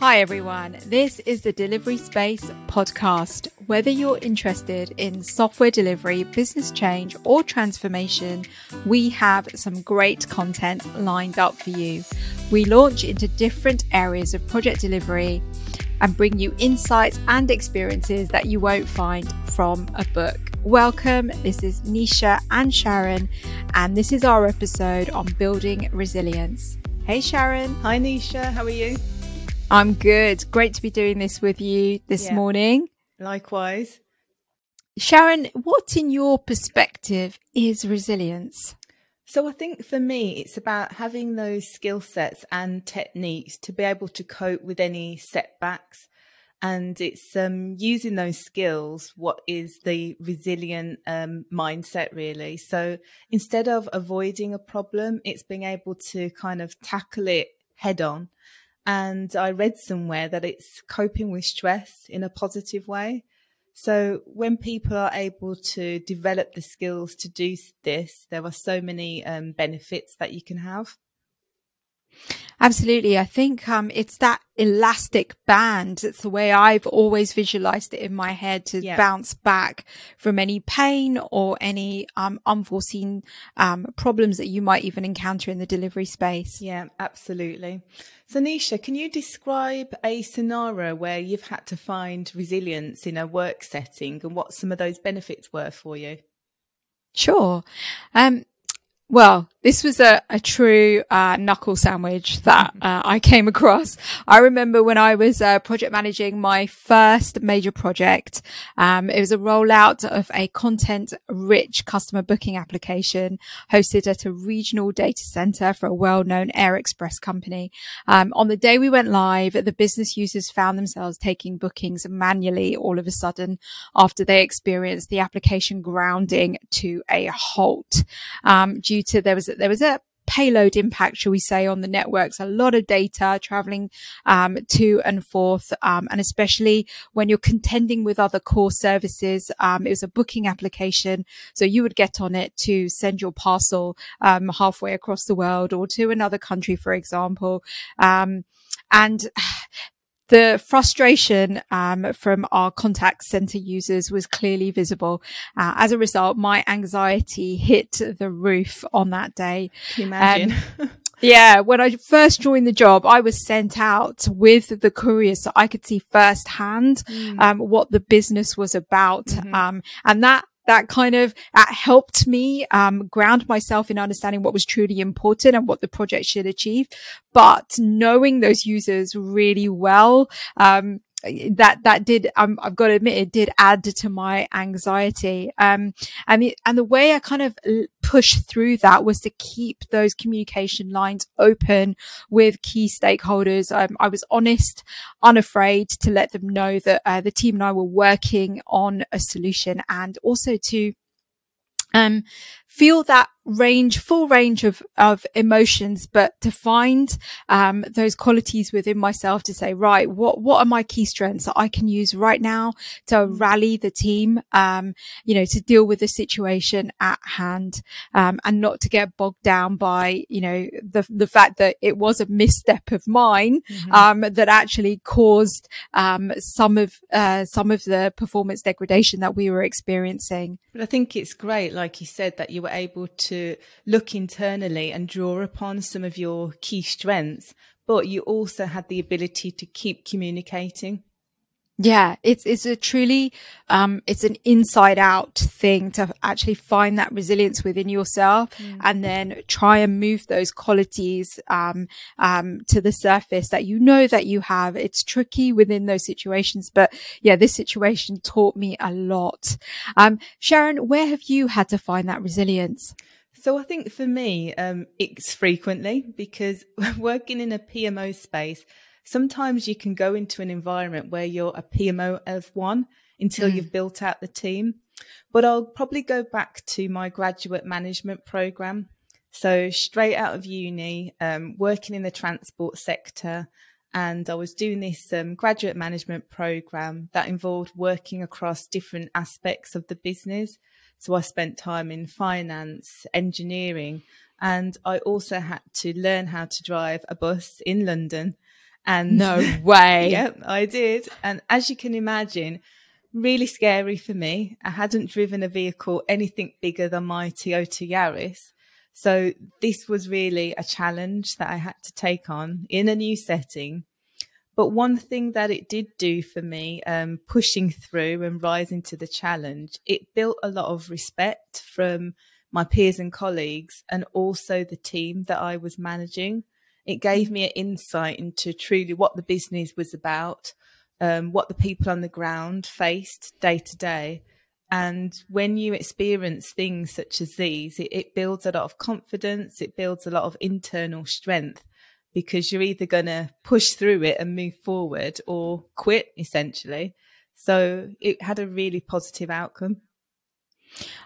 Hi, everyone. This is the Delivery Space podcast. Whether you're interested in software delivery, business change, or transformation, we have some great content lined up for you. We launch into different areas of project delivery and bring you insights and experiences that you won't find from a book. Welcome. This is Nisha and Sharon, and this is our episode on building resilience. Hey, Sharon. Hi, Nisha. How are you? I'm good. Great to be doing this with you this yeah. morning. Likewise. Sharon, what in your perspective is resilience? So I think for me, it's about having those skill sets and techniques to be able to cope with any setbacks. And it's um, using those skills, what is the resilient um, mindset really. So instead of avoiding a problem, it's being able to kind of tackle it head on and I read somewhere that it's coping with stress in a positive way. So when people are able to develop the skills to do this, there are so many um, benefits that you can have. Absolutely. I think um, it's that elastic band. It's the way I've always visualized it in my head to yeah. bounce back from any pain or any um, unforeseen um, problems that you might even encounter in the delivery space. Yeah, absolutely. So, Nisha, can you describe a scenario where you've had to find resilience in a work setting and what some of those benefits were for you? Sure. Um, well, this was a, a true uh, knuckle sandwich that uh, I came across. I remember when I was uh, project managing my first major project. Um, it was a rollout of a content-rich customer booking application hosted at a regional data center for a well-known air express company. Um, on the day we went live, the business users found themselves taking bookings manually all of a sudden after they experienced the application grounding to a halt um, due to there was there was a payload impact, shall we say, on the networks. A lot of data traveling um, to and forth, um, and especially when you're contending with other core services. Um, it was a booking application, so you would get on it to send your parcel um, halfway across the world or to another country, for example. Um, and the frustration um, from our contact center users was clearly visible. Uh, as a result, my anxiety hit the roof on that day. Can you imagine? Um, yeah, when I first joined the job, I was sent out with the courier so I could see firsthand mm. um, what the business was about. Mm-hmm. Um, and that that kind of that helped me um, ground myself in understanding what was truly important and what the project should achieve. But knowing those users really well, um, that that did um, I've got to admit it did add to my anxiety. Um and the, and the way I kind of pushed through that was to keep those communication lines open with key stakeholders. Um, I was honest unafraid to let them know that uh, the team and I were working on a solution and also to um, feel that range, full range of, of emotions, but to find, um, those qualities within myself to say, right, what, what are my key strengths that I can use right now to mm. rally the team, um, you know, to deal with the situation at hand, um, and not to get bogged down by, you know, the, the fact that it was a misstep of mine, mm-hmm. um, that actually caused, um, some of, uh, some of the performance degradation that we were experiencing. But I think it's great, like you said, that you were able to look internally and draw upon some of your key strengths, but you also had the ability to keep communicating. Yeah, it's it's a truly um it's an inside out thing to actually find that resilience within yourself mm. and then try and move those qualities um um to the surface that you know that you have. It's tricky within those situations, but yeah, this situation taught me a lot. Um Sharon, where have you had to find that resilience? So I think for me, um, it's frequently because working in a PMO space, sometimes you can go into an environment where you're a PMO of one until mm. you've built out the team. But I'll probably go back to my graduate management program. So straight out of uni, um, working in the transport sector, and I was doing this um, graduate management program that involved working across different aspects of the business. So I spent time in finance, engineering, and I also had to learn how to drive a bus in London And no way. yep, I did. And as you can imagine, really scary for me. I hadn't driven a vehicle anything bigger than my Toyota Yaris. So this was really a challenge that I had to take on in a new setting. But one thing that it did do for me, um, pushing through and rising to the challenge, it built a lot of respect from my peers and colleagues and also the team that I was managing. It gave me an insight into truly what the business was about, um, what the people on the ground faced day to day. And when you experience things such as these, it, it, builds a lot of confidence, it builds a lot of internal strength because you're either going to push through it and move forward or quit essentially. So it had a really positive outcome.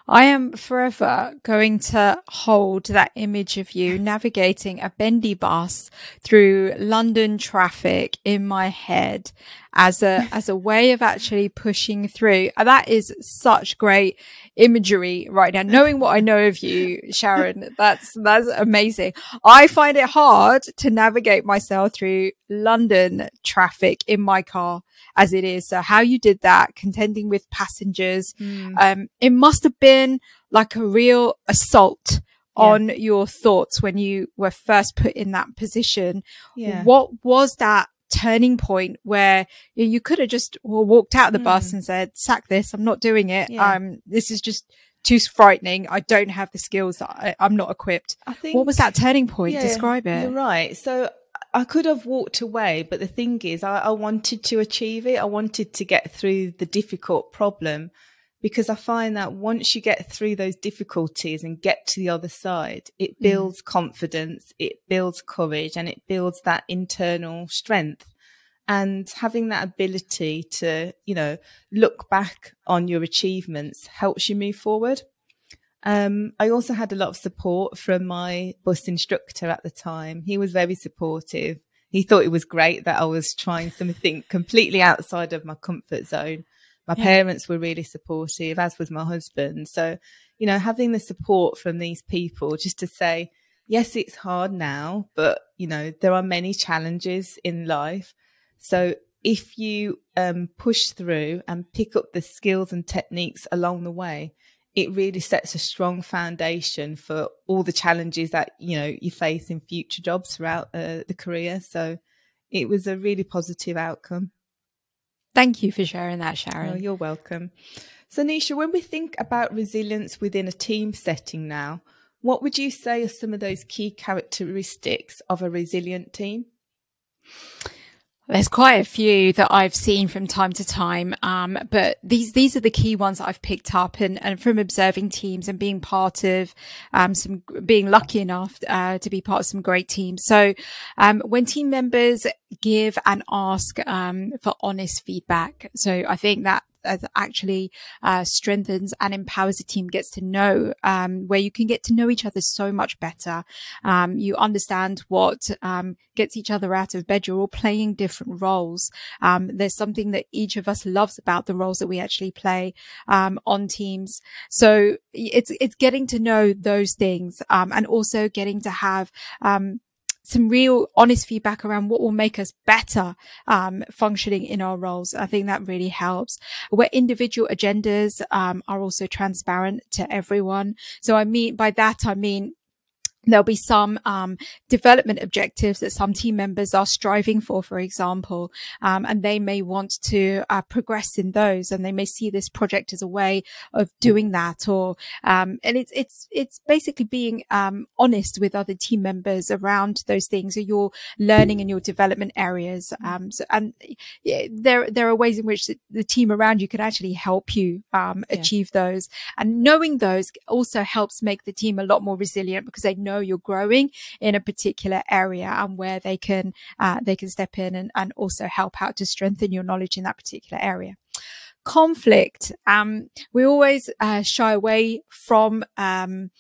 I am forever going to hold that image of you navigating a bendy bus through London traffic in my head as a, as a way of actually pushing through. And That is such great imagery right now. Knowing what I know of you, Sharon, that's, that's amazing. I find it hard to navigate myself through London traffic in my car as it is. So how you did that, contending with passengers, mm. um, it must have been like a real assault yeah. on your thoughts when you were first put in that position. Yeah. What was that turning point where you could have just walked out of the mm. bus and said, sack this. I'm not doing it. Yeah. Um, this is just too frightening. I don't have the skills. I, am not equipped. I think, what was that turning point? Yeah, Describe it. You're right. So I could have walked away, but the thing is, I, I, wanted to achieve it. I wanted to get through the difficult problem because I find that once you get through those difficulties and get to the other side, it mm. builds mm. confidence, it builds courage, and it builds that internal strength. And having that ability to, you know, look back on your achievements helps you move forward. Um, I also had a lot of support from my bus instructor at the time. He was very supportive. He thought it was great that I was trying something completely outside of my comfort zone. My yeah. parents were really supportive, as was my husband. So, you know, having the support from these people just to say, yes, it's hard now, but, you know, there are many challenges in life. So if you um, push through and pick up the skills and techniques along the way, it really sets a strong foundation for all the challenges that you know you face in future jobs throughout uh, the career. So it was a really positive outcome. Thank you for sharing that, Sharon. Oh, you're welcome. So, Nisha, when we think about resilience within a team setting now, what would you say are some of those key characteristics of a resilient team? There's quite a few that I've seen from time to time. Um, but these, these are the key ones that I've picked up and, and from observing teams and being part of, um, some, being lucky enough, uh, to be part of some great teams. So, um, when team members give and ask, um, for honest feedback. So I think that actually uh, strengthens and empowers the team, gets to know um, where you can get to know each other so much better. Um, you understand what um, gets each other out of bed. You're all playing different roles. Um, there's something that each of us loves about the roles that we actually play um, on teams. So it's it's getting to know those things um, and also getting to have some real honest feedback around what will make us better um, functioning in our roles. I think that really helps. Where individual agendas um, are also transparent to everyone. So I mean by that I mean There'll be some um, development objectives that some team members are striving for, for example, um, and they may want to uh, progress in those, and they may see this project as a way of doing that. Or um, and it's it's it's basically being um, honest with other team members around those things, or your learning and your development areas. Um, so, and there there are ways in which the, the, team around you can actually help you um, achieve those, and knowing those also helps make the team a lot more resilient because they know know you're growing in a particular area and where they can uh, they can step in and, and also help out to strengthen your knowledge in that particular area conflict. Um, we always uh, shy away from um,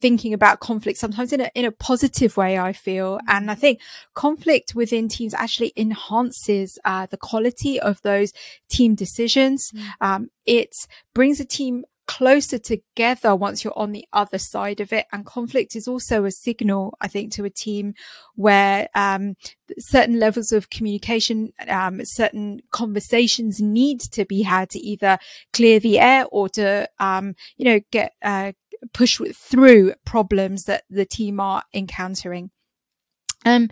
thinking about conflict sometimes in a in a positive way. I feel, and I think conflict within teams actually enhances uh, the quality of those team decisions. Mm. Um, it brings a team closer together once you're on the other side of it. And conflict is also a signal, I think, to a team where um, certain levels of communication, um, certain conversations need to be had to either clear the air or to, um, you know, get uh, push through problems that the team are encountering. Um,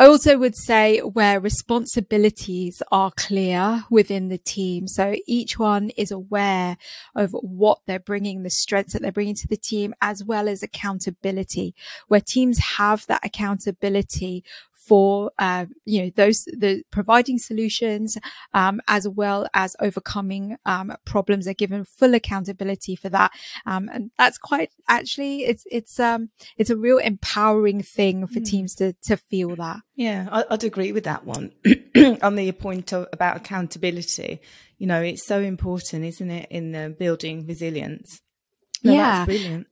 I also would say where responsibilities are clear within the team. So each one is aware of what they're bringing, the strengths that they're bringing to the team, as well as accountability, where teams have that accountability for uh, you know those the providing solutions um, as well as overcoming um, problems. They're given full accountability for that, um, and that's quite actually it's it's um it's a real empowering thing for mm. teams to to feel that. Yeah, I'd agree with that one on the point of, about accountability. You know, it's so important, isn't it, in the building resilience? No, yeah, brilliant.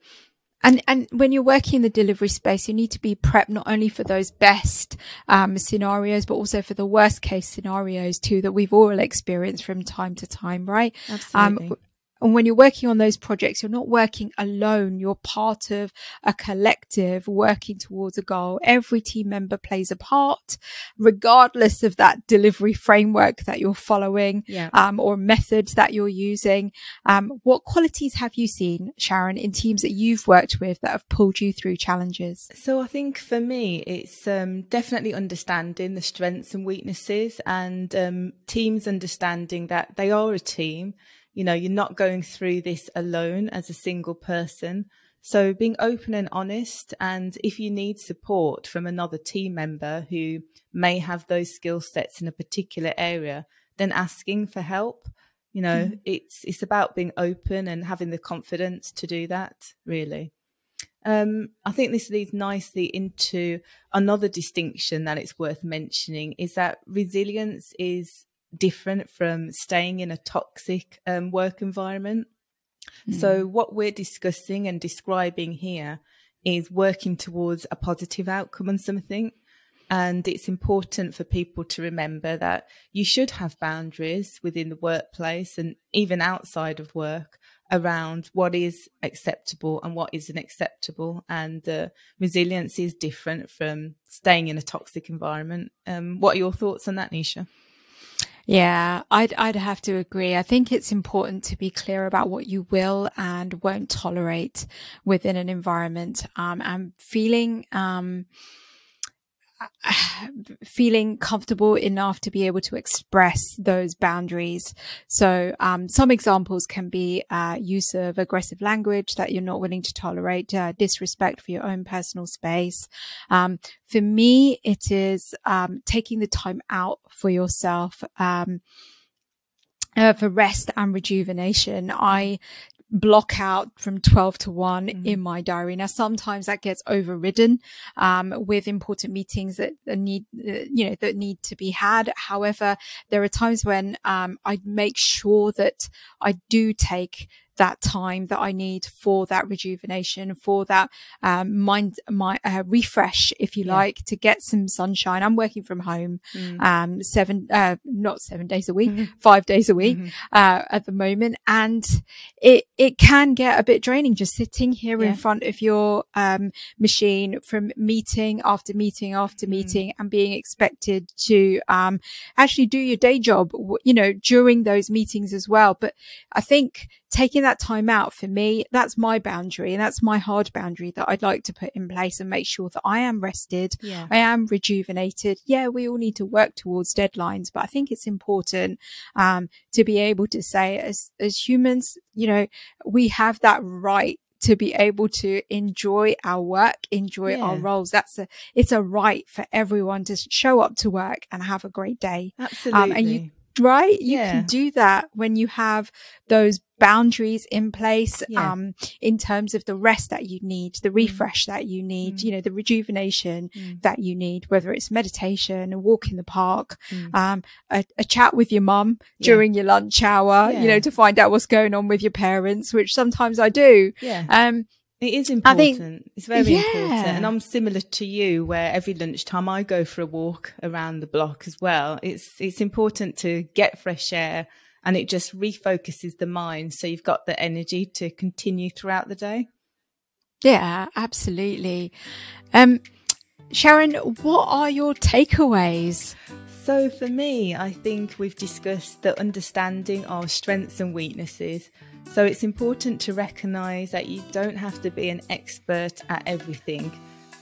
And, and when you're working in the delivery space, you need to be prepped not only for those best um, scenarios, but also for the worst case scenarios too that we've all experienced from time to time, right? Absolutely. Um, and when you're working on those projects, you're not working alone. You're part of a collective working towards a goal. Every team member plays a part, regardless of that delivery framework that you're following, yeah. um, or method that you're using. Um, what qualities have you seen, Sharon, in teams that you've worked with that have pulled you through challenges? So I think for me, it's um, definitely understanding the strengths and weaknesses and um, teams understanding that they are a team you know, you're not going through this alone as a single person. So being open and honest. And if you need support from another team member who may have those skill sets in a particular area, then asking for help. You know, mm. it's, it's about being open and having the confidence to do that, really. Um, I think this leads nicely into another distinction that it's worth mentioning is that resilience is different from staying in a toxic um, work environment. Mm. So, what we're discussing and describing here is working towards a positive outcome on something. And it's important for people to remember that you should have boundaries within the workplace and even outside of work around what is acceptable and what isn't acceptable. And uh, resilience is different from staying in a toxic environment. Um, what are your thoughts on that, Nisha? Yeah, I'd, I'd have to agree. I think it's important to be clear about what you will and won't tolerate within an environment. Um, and feeling, um, feeling comfortable enough to be able to express those boundaries. So, um, some examples can be uh, use of aggressive language that you're not willing to tolerate, uh, disrespect for your own personal space. Um, for me, it is um, taking the time out for yourself. Um, uh, for rest and rejuvenation. I block out from 12 to one mm-hmm. in my diary. Now, sometimes that gets overridden, um, with important meetings that need, uh, you know, that need to be had. However, there are times when, um, I make sure that I do take that time that I need for that rejuvenation, for that um, mind, my uh, refresh, if you yeah. like, to get some sunshine. I'm working from home, mm. um, seven, uh, not seven days a week, mm-hmm. five days a week, mm-hmm. uh, at the moment. And it, it can get a bit draining just sitting here yeah. in front of your, um, machine from meeting after meeting after mm. meeting and being expected to, um, actually do your day job, you know, during those meetings as well. But I think taking that time out for me, that's my boundary and that's my hard boundary that I'd like to put in place and make sure that I am rested. Yeah. I am rejuvenated. Yeah, we all need to work towards deadlines, but I think it's important, um, to be able to say as, as humans, you know, we have that right to be able to enjoy our work, enjoy yeah. our roles. That's a, it's a right for everyone to show up to work and have a great day. Absolutely. Um, and you, right? You yeah. can do that when you have those boundaries in place, yeah. um, in terms of the rest that you need, the mm. refresh that you need, mm. you know, the rejuvenation mm. that you need, whether it's meditation, a walk in the park, mm. um, a, a, chat with your mum yeah. during your lunch hour, you know, to find out what's going on with your parents, which sometimes I do. Yeah. Um, it is important. Think, it's very yeah. important. And I'm similar to you where every lunchtime I go for a walk around the block as well. It's it's important to get fresh air and it just refocuses the mind. So you've got the energy to continue throughout the day. Yeah, absolutely. Um, Sharon, what are your takeaways? So, for me, I think we've discussed the understanding of strengths and weaknesses. So, it's important to recognize that you don't have to be an expert at everything.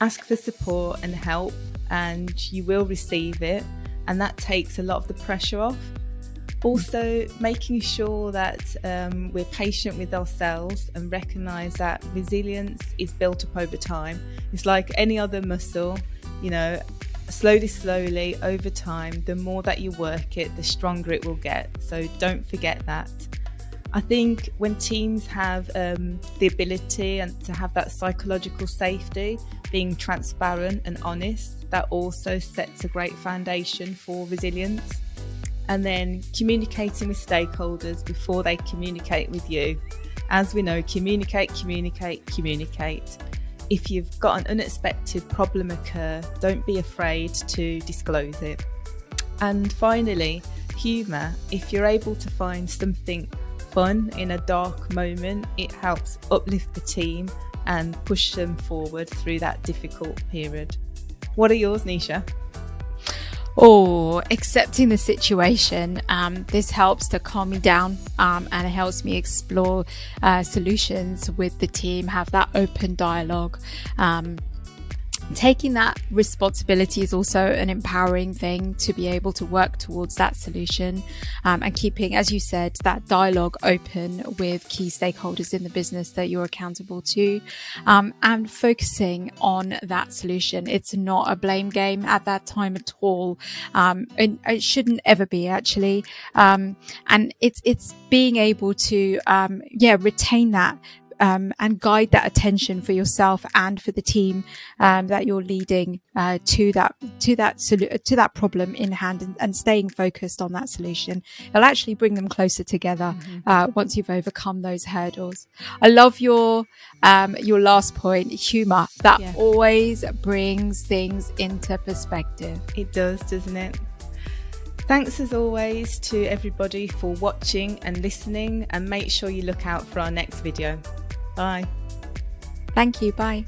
Ask for support and help, and you will receive it, and that takes a lot of the pressure off. Also, making sure that um, we're patient with ourselves and recognize that resilience is built up over time. It's like any other muscle, you know, slowly, slowly over time, the more that you work it, the stronger it will get. So don't forget that. I think when teams have um, the ability and to have that psychological safety, being transparent and honest, that also sets a great foundation for resilience. And then communicating with stakeholders before they communicate with you. As we know, communicate, communicate, communicate if you've got an unexpected problem occur, don't be afraid to disclose it. And finally, humour. If you're able to find something fun in a dark moment, it helps uplift the team and push them forward through that difficult period. What are yours, Nisha? or accepting the situation. Um, this helps to calm me down um, and it helps me explore uh, solutions with the team, have that open dialogue. Um, taking that responsibility is also an empowering thing to be able to work towards that solution um, and keeping, as you said, that dialogue open with key stakeholders in the business that you're accountable to um, and focusing on that solution. It's not a blame game at that time at all. Um, and it shouldn't ever be actually. Um, and it's, it's being able to, um, yeah, retain that um, and guide that attention for yourself and for the team um, that you're leading uh, to that to that solu- to that problem in hand and, and, staying focused on that solution. It'll actually bring them closer together mm-hmm. uh, once you've overcome those hurdles. I love your um, your last point, humor. That yeah. always brings things into perspective. It does, doesn't it? Thanks as always to everybody for watching and listening, and make sure you look out for our next video. Bye. Thank you. Bye.